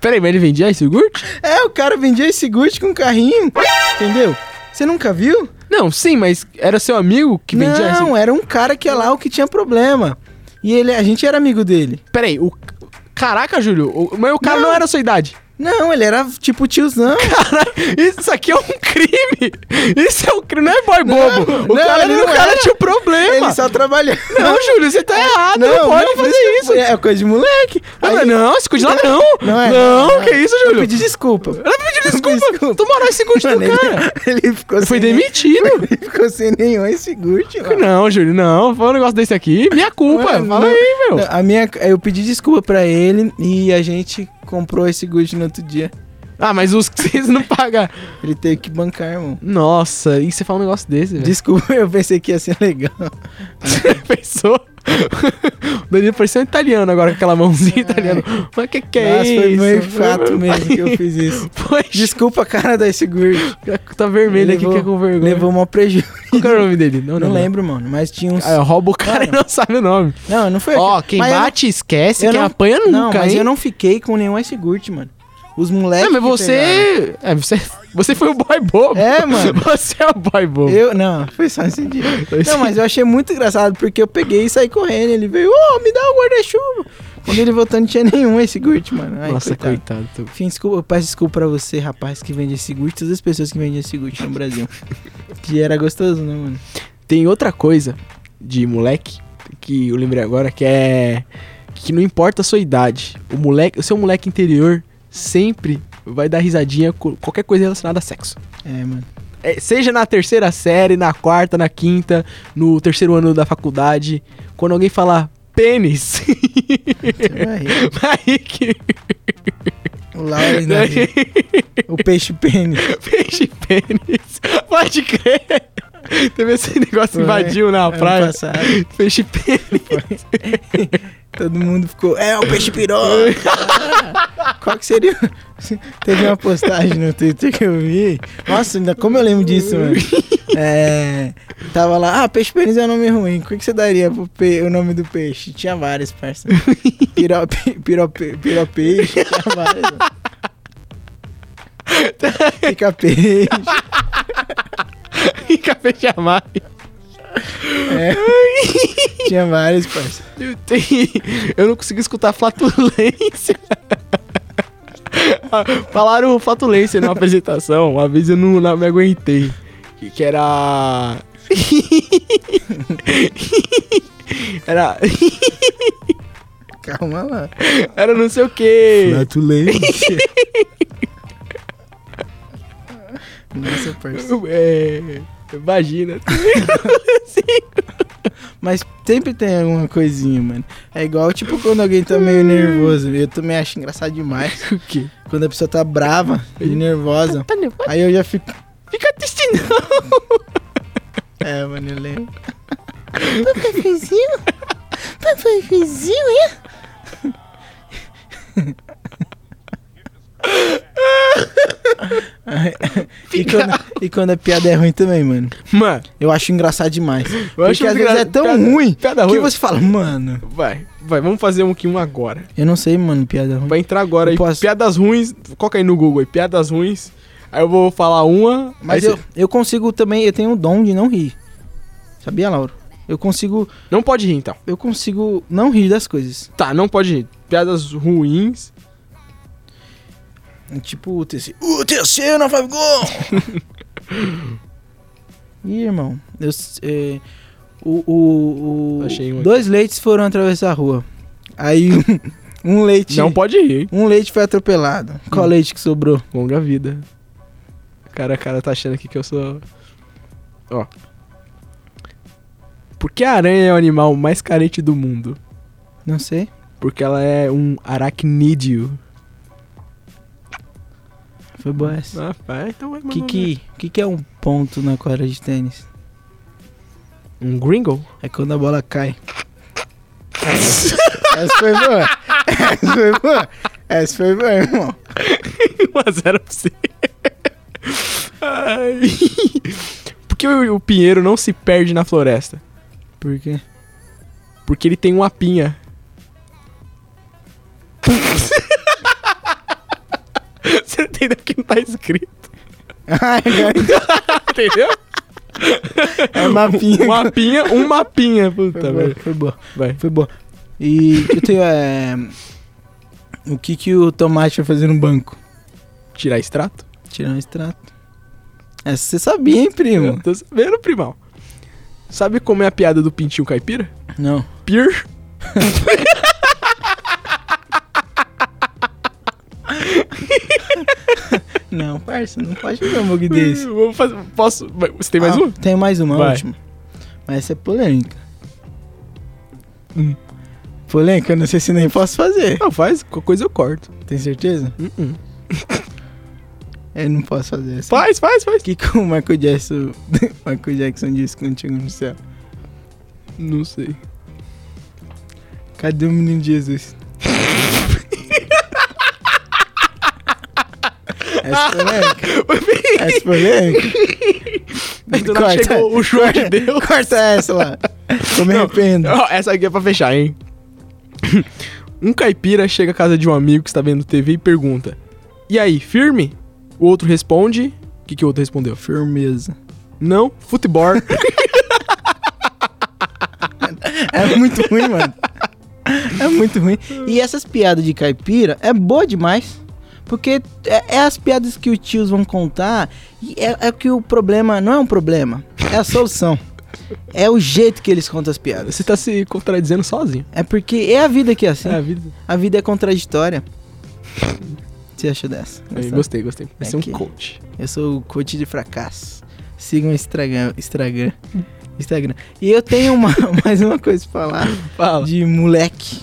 S1: Peraí, mas ele vendia Gurt?
S4: É, o cara vendia gurt com um carrinho, entendeu? Você nunca viu?
S1: Não, sim, mas era seu amigo que vendia esse
S4: Não, era um cara que ia lá o que tinha problema. E ele, a gente era amigo dele.
S1: Peraí, o. Caraca, Júlio, o, mas o cara não.
S4: Não.
S1: era a sua idade.
S4: Não, ele era tipo tiozão.
S1: Caralho, isso aqui é um crime. Isso é um crime, não é boy bobo. o
S4: não,
S1: cara,
S4: ele
S1: o
S4: não
S1: cara tinha um problema.
S4: Ele só trabalhava.
S1: Não, Júlio, você tá errado. Não, pode
S4: por
S1: fazer isso.
S4: É coisa de moleque.
S1: Não,
S4: Aí-
S1: não, esse de lá não.
S4: Não é?
S1: Não, que isso,
S4: Eu
S1: Júlio?
S4: pedi desculpa.
S1: Ela pediu desculpa.
S4: Desculpa.
S1: Esse gosto
S4: Mano,
S1: do
S4: ele,
S1: cara.
S4: ele ficou
S1: Foi demitido.
S4: Ele ficou sem nenhum lá.
S1: Não, Júlio, não. Foi um negócio desse aqui. Minha culpa.
S4: Mano,
S1: Fala
S4: não-
S1: aí, meu.
S4: A minha, eu pedi desculpa pra ele e a gente comprou esse gurt no outro dia.
S1: Ah, mas os que vocês não pagam.
S4: Ele teve que bancar, irmão.
S1: Nossa, e você fala um negócio desse, velho?
S4: Desculpa, eu pensei que ia ser legal.
S1: Pensou? O Danilo parecia um italiano agora, com aquela mãozinha italiana. Mas que que é
S4: Nossa,
S1: isso?
S4: foi meio fato mesmo que eu fiz isso.
S1: Poxa,
S4: Desculpa a cara da Sigurd.
S1: tá vermelho aqui,
S4: Levou-
S1: que é com vergonha.
S4: Levou um prejuízo.
S1: Qual era o nome dele?
S4: Eu não lembro, mano. Mas tinha uns.
S1: Ah, rouba o cara e
S4: Mano.
S1: não sabe o nome.
S4: Não, não foi
S1: Ó,
S4: aquele-
S1: quem
S4: eu não-
S1: bate esquece,
S4: eu
S1: quem
S4: não-
S1: apanha nunca,
S4: Não, mas
S1: hein?
S4: eu não fiquei com nenhum Sigurd, mano. Os moleques.
S1: Não, mas você... É, você... Você foi o boy bobo.
S4: É, mano.
S1: Você é o boy bobo.
S4: Eu, não, foi só esse dia. Não, mas eu achei muito engraçado porque eu peguei e saí correndo. Ele veio, ô, me dá o guarda-chuva. Quando ele voltou, não tinha nenhum esse Sigurd, mano. Ai,
S1: Nossa,
S4: coitado.
S1: coitado.
S4: Enfim, desculpa, eu peço desculpa pra você, rapaz, que vende esse Sigurd, todas as pessoas que vendem esse Sigurd no Brasil. que era gostoso, né, mano?
S1: Tem outra coisa de moleque que eu lembrei agora que é que não importa a sua idade, o moleque, o seu moleque interior sempre vai dar risadinha com qualquer coisa relacionada a sexo.
S4: É, mano.
S1: É, seja na terceira série, na quarta, na quinta, no terceiro ano da faculdade, quando alguém falar pênis,
S4: vai rir.
S1: que
S4: O Laura ainda ri. O peixe pênis.
S1: peixe pênis, pode crer. Teve esse negócio
S4: Foi,
S1: invadiu na praia. Peixe pênis.
S4: Todo mundo ficou, é o peixe piroca. Qual que seria? Teve uma postagem no Twitter que eu vi. Nossa, ainda como eu lembro disso, mano. É, tava lá, ah, peixe pênis é um nome ruim. O que, que você daria pro pe- o nome do peixe? Tinha vários, parça. Piro, pi- piro, piro peixe, tinha vários. mano. Fica peixe.
S1: Fica peixe a mais.
S4: É. Tinha vários, parça.
S1: Eu, tenho- eu não consegui escutar flatulência. Falaram flatulência numa apresentação, uma vez eu não, não me aguentei. Que, que era. era.
S4: Calma lá.
S1: Era não sei o que.
S4: Flatulência. Nossa, parça.
S1: É. Imagina.
S4: Mas sempre tem alguma coisinha, mano. É igual, tipo, quando alguém tá meio nervoso. Eu também acho engraçado demais.
S1: o quê?
S4: Quando a pessoa tá brava e nervosa.
S1: Tá nervoso?
S4: Aí eu já fico.
S1: Fica triste não.
S4: É, mano, eu lembro.
S5: Papazinho? Papazinho, é?
S4: E quando, e quando a piada é ruim também, mano.
S1: Mano,
S4: Eu acho engraçado demais.
S1: eu
S4: Porque
S1: acho
S4: às vezes é tão
S1: piada-
S4: ruim
S1: Piada
S4: que
S1: ruim.
S4: você fala, mano.
S1: Vai, vai, vamos fazer um aqui um agora.
S4: Eu não sei, mano, piada ruim.
S1: Vai entrar agora
S4: Eu
S1: aí.
S4: posso-
S1: Piadas ruins. Coloca aí no Google aí. Piadas ruins. Aí eu vou falar uma.
S4: Mas eu,
S1: cê-
S4: eu consigo também, eu tenho o dom de não rir. Sabia, Lauro? Eu consigo,
S1: Não pode rir então.
S4: eu consigo não rir das coisas.
S1: Tá, não pode rir. Piadas ruins.
S4: Tipo o TC. O TC não faz gol! Ih, irmão. Eu, é, o, o, o-
S1: um
S4: dois leites foram atravessar a rua. Aí um, um leite.
S1: Não pode rir.
S4: Um leite foi atropelado. Qual
S1: Hum.
S4: leite que sobrou?
S1: Longa vida. Cara, cara tá achando aqui que eu sou. Ó. Por que a aranha é o animal mais carente do mundo?
S4: Não sei.
S1: Porque ela é um aracnídeo.
S4: Foi boa essa.
S1: Ah, vai, então vai
S4: que, que, que, que é um ponto na quadra de tênis?
S1: Um gringo?
S4: É quando a bola cai. Essa foi boa. Essa foi boa. Essa foi boa, irmão.
S1: 1x0 pra você. Ai. Por que o, o pinheiro não se perde na floresta?
S4: Por quê?
S1: Porque ele tem uma pinha. Entendeu que não tá escrito? Entendeu?
S4: é mapinha.
S1: Uma pinha, um mapinha.
S4: Foi
S1: Puta,
S4: boa,
S1: velho.
S4: foi boa.
S1: Vai.
S4: Foi boa. E eu tenho, é... O que que o tomate vai fazer no banco?
S1: Tirar extrato?
S4: Tirar um extrato. Essa você sabia, hein, primo?
S1: Eu Tô sabendo, primal. Sabe como é a piada do pintinho caipira?
S4: Não.
S1: Pier.
S4: Não, parça, não pode fazer um bug desse.
S1: Vamos fazer, posso? Você tem mais
S4: Ah,
S1: um?
S4: Tenho mais uma,
S1: Vai.
S4: última. Mas essa é polêmica.
S1: Hum.
S4: Polêmica, eu não sei se nem posso fazer.
S1: Não, faz. Qualquer coisa eu corto.
S4: Tem certeza?
S1: Uh-uh.
S4: Eu não posso fazer essa.
S1: Faz, faz, faz.
S4: O que, que o Michael Jackson, Michael Jackson disse quando chegou no céu?
S1: Não sei.
S4: Cadê o menino Jesus? Essa polêmica. Essa polêmica.
S1: Ainda não chegou o João de Deus.
S4: Corta essa lá. Eu me arrependo.
S1: Ó, essa aqui é pra fechar, hein? Um caipira chega à casa de um amigo que está vendo TV e pergunta: E aí, firme? O outro responde. O que, que o outro respondeu?
S4: Firmeza.
S1: Não, futebol.
S4: É muito ruim, mano. É muito ruim. E essas piadas de caipira é boa demais. Porque é, é as piadas que os tios vão contar. É, é que o problema não é um problema, é a solução. É o jeito que eles contam as piadas.
S1: Você tá se contradizendo sozinho.
S4: É porque é a vida que é assim.
S1: É a vida.
S4: A vida é contraditória. O que você achou dessa? Gostou?
S1: gostei, gostei. Vai
S4: É
S1: ser um
S4: que-
S1: coach.
S4: Eu sou o coach de fracasso. Sigam o Instagram. Instagram. Instagram. E eu tenho uma, mais uma coisa pra falar
S1: Fala.
S4: de moleque.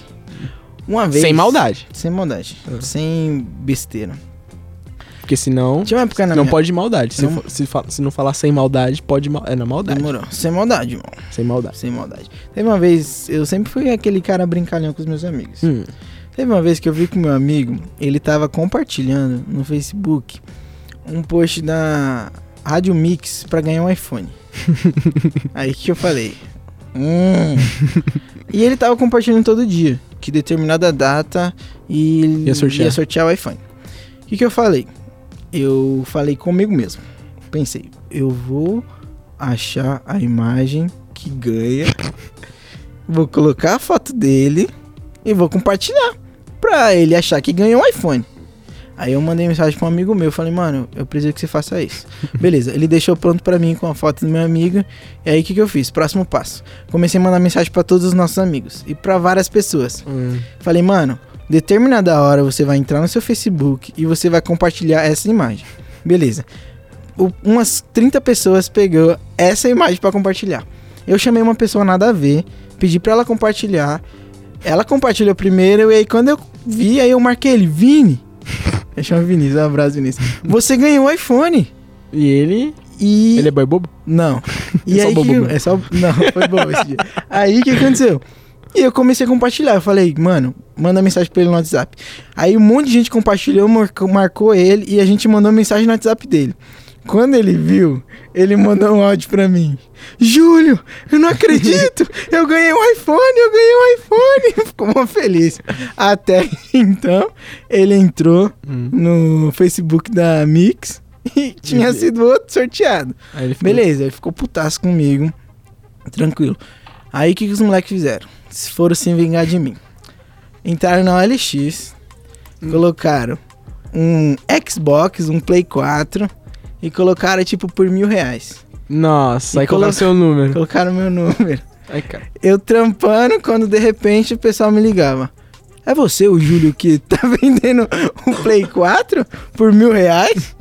S4: Uma vez.
S1: Sem maldade.
S4: Sem maldade.
S1: Ah.
S4: Sem besteira.
S1: Porque senão.
S4: Tinha uma época na
S1: Não
S4: minha...
S1: pode de maldade. Se,
S4: Não-
S1: for- se, se não falar sem maldade, pode. mal- É na maldade.
S4: Demorou. Sem maldade, irmão.
S1: Sem maldade.
S4: Sem maldade. Teve uma vez, eu sempre fui aquele cara brincalhão com os meus amigos.
S1: Hum.
S4: Teve uma vez que eu vi com meu amigo, ele tava compartilhando no Facebook um post da Rádio Mix pra ganhar um iPhone. Aí que eu falei. Hum. e ele tava compartilhando todo dia, que determinada data e ele
S1: Ia sortear.
S4: o iPhone. O que, que eu falei? Eu falei comigo mesmo. Pensei, eu vou achar a imagem que ganha, vou colocar a foto dele e vou compartilhar pra ele achar que ganhou um iPhone. Aí eu mandei mensagem pra um amigo meu, falei, mano, eu preciso que você faça isso. Beleza, ele deixou pronto pra mim com a foto do meu amigo. E aí o que, que eu fiz? Próximo passo. Comecei a mandar mensagem pra todos os nossos amigos e pra várias pessoas.
S1: Hum.
S4: Falei, mano, determinada hora você vai entrar no seu Facebook e você vai compartilhar essa imagem. Beleza. O- umas 30 pessoas pegou essa imagem pra compartilhar. Eu chamei uma pessoa nada a ver, pedi pra ela compartilhar. Ela compartilhou primeiro e aí quando eu vi, aí eu marquei ele, Vini. Eu chamo Vinícius, um abraço, Vinícius. Você ganhou um iPhone.
S1: E ele.
S4: E.
S1: Ele é boy bobo?
S4: Não. E
S1: É só
S4: aí
S1: bobo
S4: que...
S1: mesmo.
S4: É só... Não, foi bom esse dia. Aí o que aconteceu? E eu comecei a compartilhar. Eu falei, mano, manda mensagem pra ele no WhatsApp. Aí um monte de gente compartilhou, marcou, marcou ele e a gente mandou mensagem no WhatsApp dele. Quando ele viu, ele mandou um áudio pra mim. Júlio, eu não acredito! Eu ganhei um iPhone, eu ganhei um iPhone! Ficou mó feliz. Até então, ele entrou
S1: Hum.
S4: no Facebook da Mix e tinha sido outro sorteado.
S1: Ele ficou-
S4: Beleza, ele ficou putaço comigo. Tranquilo. Aí o que, que os moleques fizeram? Se foram se vingar de mim. Entraram na OLX,
S1: Hum.
S4: colocaram um Xbox, um Play 4 e colocaram tipo por mil reais.
S1: Nossa,
S4: E
S1: aí coloca
S4: coloca-
S1: seu número.
S4: Colocaram meu número.
S1: Ai, cara.
S4: Eu trampando quando de repente o pessoal me ligava. É você, o Júlio, que tá vendendo um Play 4 por mil reais?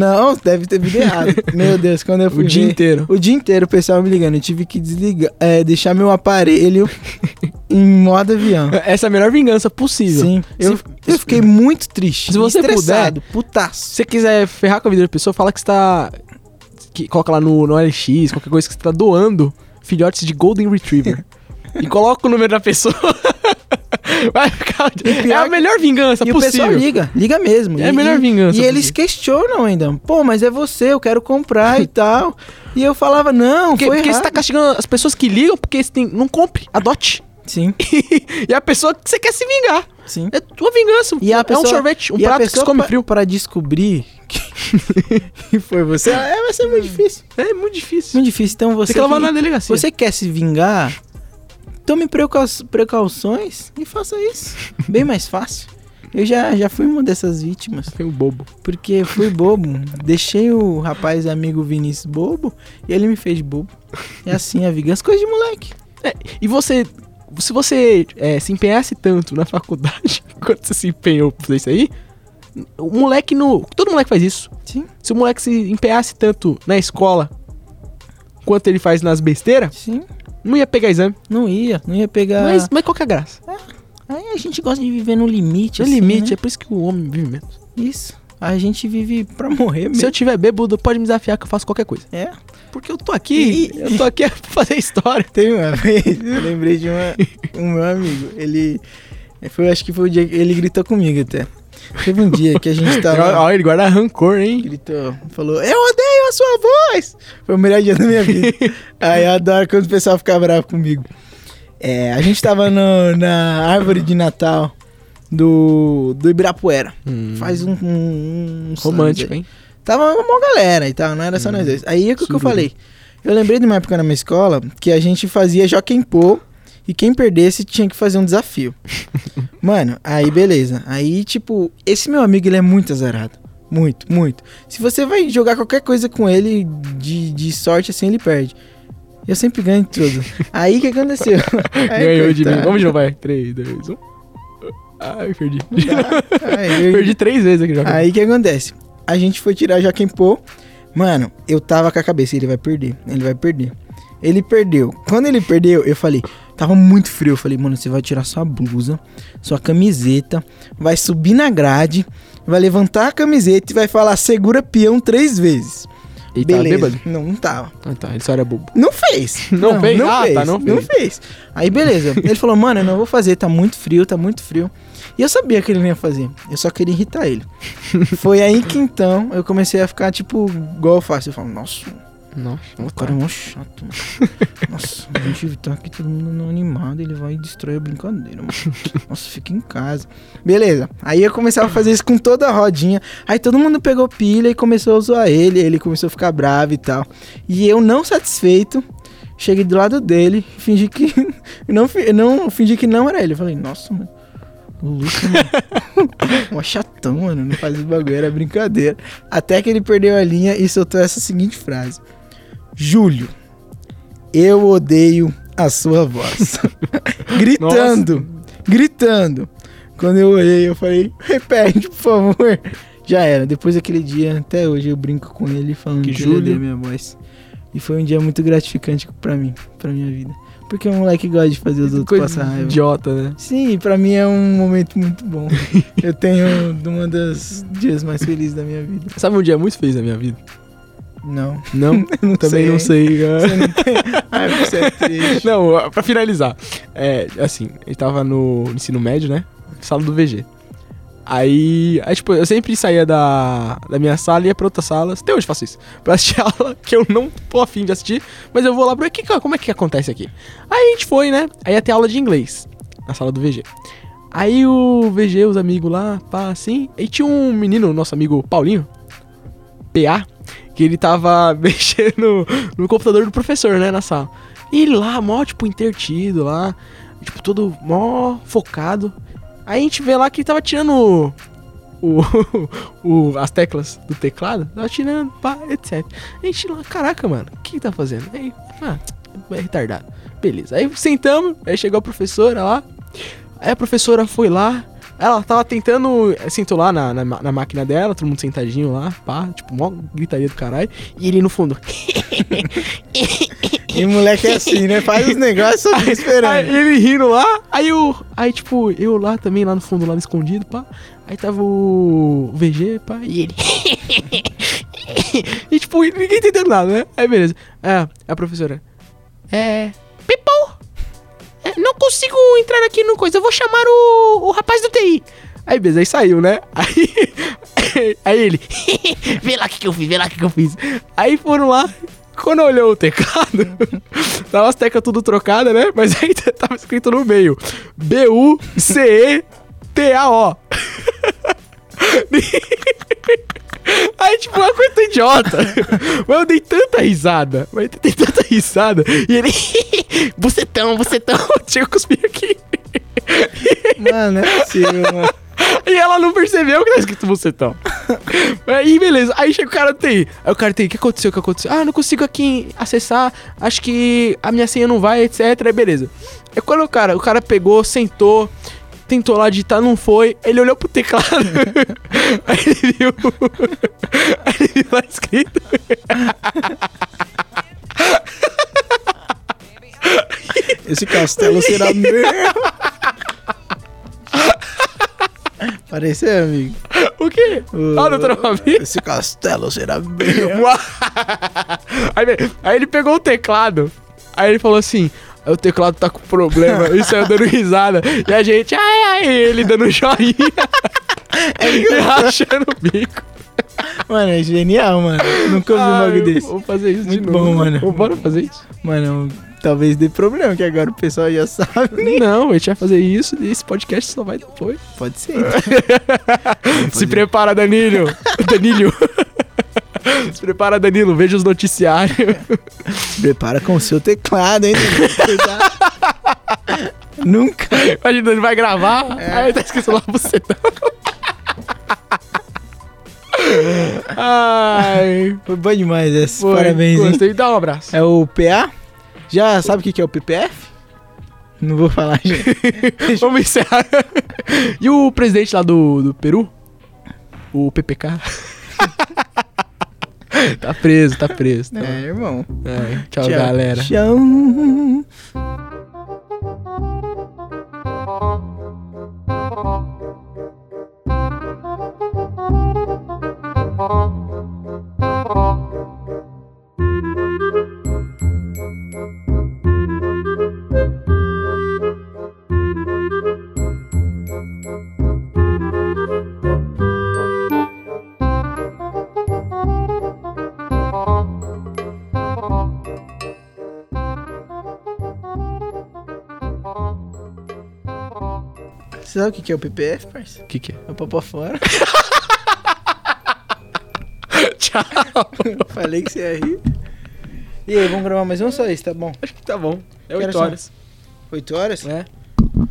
S4: Não, deve ter vindo errado. Meu Deus, quando eu fui
S1: O dia
S4: ver-
S1: inteiro.
S4: O dia inteiro o pessoal me ligando. Eu tive que desligar, é, deixar meu aparelho em modo avião.
S1: Essa é a melhor vingança possível.
S4: Sim, eu,
S1: Se-
S4: eu fiquei muito triste.
S1: Se você Se
S4: putaço.
S1: você quiser ferrar com a vida da pessoa, fala que você tá. Que, coloca lá no, no LX, qualquer coisa que você tá doando filhotes de Golden Retriever. e coloca o número da pessoa. Vai ficar. É
S4: pior
S1: a
S4: que-
S1: melhor vingança
S4: E o
S1: possível.
S4: pessoal liga, liga mesmo.
S1: É a
S4: E-
S1: melhor
S4: e-
S1: vingança
S4: E eles questionam ainda. Pô, mas é você, eu quero comprar e tal. E eu falava, não,
S1: Porque,
S4: foi
S1: porque você
S4: errado.
S1: tá castigando as pessoas que ligam porque você tem. Não compre, adote.
S4: Sim,
S1: e a pessoa que você quer se vingar.
S4: sim.
S1: É tua vingança.
S4: E a
S1: é
S4: pessoa,
S1: um sorvete, um
S4: e a
S1: prato que você come
S4: pa-
S1: frio.
S4: Para descobrir que foi você, é, vai ser muito difícil.
S1: É muito difícil.
S4: Muito difícil. Então você.
S1: Tem que levar
S4: que-
S1: na delegacia.
S4: Você quer se vingar? Tome precau- precauções e faça isso. Bem mais fácil. Eu já, já fui uma dessas vítimas.
S1: Foi um bobo.
S4: Porque fui bobo. Deixei o rapaz amigo Vinícius bobo e ele me fez bobo. É assim a vingança. Coisa de moleque.
S1: E você. Se você é, se empenhasse tanto na faculdade quanto você se empenhou pra fazer isso aí, o moleque no. Todo moleque faz isso.
S4: Sim,
S1: Se o moleque se empenhasse tanto na escola quanto ele faz nas besteiras,
S4: sim.
S1: Não ia pegar exame.
S4: Não ia. Não ia pegar.
S1: Mas, mas qual que é a graça?
S4: Aí a gente gosta de viver no limite.
S1: É
S4: assim,
S1: limite,
S4: né?
S1: é por isso que o homem vive menos.
S4: Isso. A gente vive pra morrer mesmo.
S1: Se eu tiver bêbado, pode me desafiar que eu faço qualquer coisa.
S4: É.
S1: Porque eu tô aqui, eu tô aqui pra fazer história.
S4: Teve uma vez, eu lembrei de uma, um meu amigo. Ele. Foi, acho que foi o dia que ele gritou comigo até. Teve um dia que a gente tava.
S1: Ó, ele guarda rancor, hein?
S4: Gritou, falou, eu odeio a sua voz! Foi o melhor dia da minha vida. Aí eu adoro quando o pessoal fica bravo comigo. É, a gente tava no- na árvore de Natal do, do Ibirapuera.
S1: Hum,
S4: Faz um. um, uns
S1: romântico, hein?
S4: Tava uma galera e tal, não era só nós dois. Aí o que, que eu falei? Eu lembrei de uma época na minha escola que a gente fazia Joaquim Pô e quem perdesse tinha que fazer um desafio. Mano, aí beleza. Aí, tipo, esse meu amigo ele é muito azarado. Muito, muito. Se você vai jogar qualquer coisa com ele de, de sorte assim, ele perde. Eu sempre ganho tudo. Aí o que aconteceu? Aí,
S1: Ganhou de mim.
S4: coitado.
S1: Vamos de novo, vai. 3, 2, 1. Ai, perdi.
S4: Aí, eu-
S1: perdi três vezes aqui já.
S4: Aí que acontece? A gente foi tirar Joaquim Pô. Mano, eu tava com a cabeça, ele vai perder, ele vai perder. Ele perdeu. Quando ele perdeu, eu falei, tava muito frio. Eu falei, mano, você vai tirar sua blusa, sua camiseta, vai subir na grade, vai levantar a camiseta e vai falar segura peão três vezes.
S1: E tava
S4: Beleza.
S1: bêbado?
S4: Não, não tava.
S1: Ah, tá. Ele só era bobo.
S4: Não fez.
S1: Não fez? Ah,
S4: fez.
S1: tá, não
S4: Não fez. Aí, beleza. Ele falou, mano, eu não vou fazer, tá muito frio, tá muito frio. E eu sabia que ele não ia fazer. Eu só queria irritar ele. Foi aí que então eu comecei a ficar, tipo, igual eu faço. Eu falo, nossa,
S1: Nossa,
S4: o cara é mó chato, mano. Nossa, a gente tá aqui todo mundo não animado, ele vai destruir a brincadeira, mano. Nossa, fica em casa. Beleza. Aí eu começava a fazer isso com toda a rodinha. Aí todo mundo pegou pilha e começou a zoar ele. Ele começou a ficar bravo e tal. E eu, não satisfeito, cheguei do lado dele, fingi que. não, não fingi que não era ele. Eu falei, nossa, mano. O Luca, mano. Mó chatão, mano. Não faz esse bagulho, era brincadeira. Até que ele perdeu a linha e soltou essa seguinte frase: Júlio, eu odeio a sua voz. gritando, gritando. Quando eu olhei, eu falei: repete, por favor. Já era. Depois daquele dia, até hoje, eu brinco com ele falando
S1: Que
S4: que,
S1: Júlio?
S4: odeia minha voz. E foi um dia muito gratificante pra mim, pra minha vida. Porque é um moleque que gosta de fazer os outros passar raiva.
S1: idiota, né?
S4: Sim, pra mim é um momento muito bom. eu tenho uma das dias mais felizes da minha vida.
S1: Sabe um dia muito feliz da minha vida?
S4: Não,
S1: Não?
S4: não
S1: Também
S4: sei.
S1: não sei. cara.
S4: Você não tem... Ai, você é triste.
S1: Não, pra finalizar. É, assim, ele tava no ensino médio, né? Sala do VG. Aí, aí, tipo, eu sempre saía da, da minha sala e ia pra outra sala. Até hoje eu faço isso. Pra assistir aula que eu não tô afim de assistir. Mas eu vou lá pra ver que, como é que acontece aqui. Aí a gente foi, né? Aí ia ter aula de inglês na sala do VG. Aí o VG, os amigos lá, pá, assim. E tinha um menino, nosso amigo Paulinho, PA, que ele tava mexendo no computador do professor, né, na sala. E ele lá, mó, tipo, intertido lá, tipo, todo mó focado. Aí a gente vê lá que ele tava tirando o, o, as teclas do teclado, tava tirando, pá, etc. A gente lá, caraca, mano, o que que tá fazendo? Aí, ah, é retardado. Beleza, aí sentamos, aí chegou a professora lá, aí a professora foi lá, ela tava tentando, eh, sentou lá na, na, na máquina dela, todo mundo sentadinho lá, pá, tipo, mó gritaria do caralho, e ele no fundo,
S4: E moleque é assim, né? Faz os negócios só
S1: Aí
S4: esperando.
S1: ele rindo lá, aí eu. Aí, tipo, eu lá também, lá no fundo, lá escondido, pá. Aí tava o VG, pá, e ele. e tipo, ninguém entendendo nada, né? Aí beleza. É, a professora. É. É, não consigo entrar aqui no coisa, eu vou chamar o, o rapaz do TI. Aí beleza, aí saiu, né? Aí. aí ele. vê lá o que, que eu fiz, vê lá o que, que eu fiz. Aí foram lá. Quando olhou o teclado, tava as teclas tudo trocadas, né? Mas aí tava escrito no meio: B-U-C-E-T-A-O. Aí, tipo, uma coisa tão idiota. Mas eu dei tanta risada. Mas eu dei tanta risada. E ele. Bucetão, bucetão. Tinha que cuspir aqui.
S4: Mano, é possível, mano.
S1: E ela não percebeu que tá escrito bucetão. Aí, beleza. Aí chega o cara do TI. Aí o cara do TI, o que aconteceu? O que aconteceu? Ah, não consigo aqui acessar. Acho que a minha senha não vai, etc. Aí, beleza. Aí quando o cara, o cara pegou, sentou, tentou lá digitar, não foi. Ele olhou pro teclado. aí ele viu. aí ele viu lá escrito.
S4: Esse castelo será meu. Pareceu, amigo.
S1: O quê? quê? Ah, doutor Almir?
S4: Esse castelo será meu.
S1: aí, aí ele pegou o teclado. Aí ele falou assim: o teclado tá com problema. E saiu dando risada. E a gente, ai, ai, ele dando joinha. e rachando o bico.
S4: Mano, é genial, mano. Nunca ouvi um bagulho desse.
S1: Vou fazer isso
S4: Muito
S1: de novo.
S4: bom, mano.
S1: Vamos Bora fazer isso?
S4: Mano, talvez dê problema, que agora o pessoal já sabe.
S1: Não, a gente vai fazer isso e esse podcast só vai depois.
S4: Pode ser.
S1: Se prepara, Danilo. Danilo. Se prepara, Danilo. Veja os noticiários.
S4: Se prepara com o seu teclado, hein? Nunca.
S1: Imagina, ele vai gravar. Aí tá escrito lá você Ai.
S4: Foi bom demais essa.
S1: Foi,
S4: Parabéns, hein?
S1: Gostei. Dá um abraço.
S4: É o PA? Já sabe o que que é o PPF? Não vou falar, gente.
S1: Vamos encerrar. E o presidente lá do, do Peru? O PPK? Tá preso, tá preso. Tá.
S4: É, irmão.
S1: É, tchau, galera.
S4: Tchau. Você sabe o que que é o PPF, parça?
S1: O que que é?
S4: É o papo fora.
S1: Tchau.
S4: Falei que você ia rir. E aí, vamos gravar mais um só esse, tá bom?
S1: Acho que tá bom. É
S4: Que horas
S1: 8
S4: são?
S1: horas.
S4: 8 horas?
S1: É.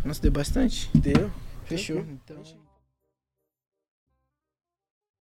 S4: Nossa, deu bastante.
S1: Deu.
S4: Fechou. Então...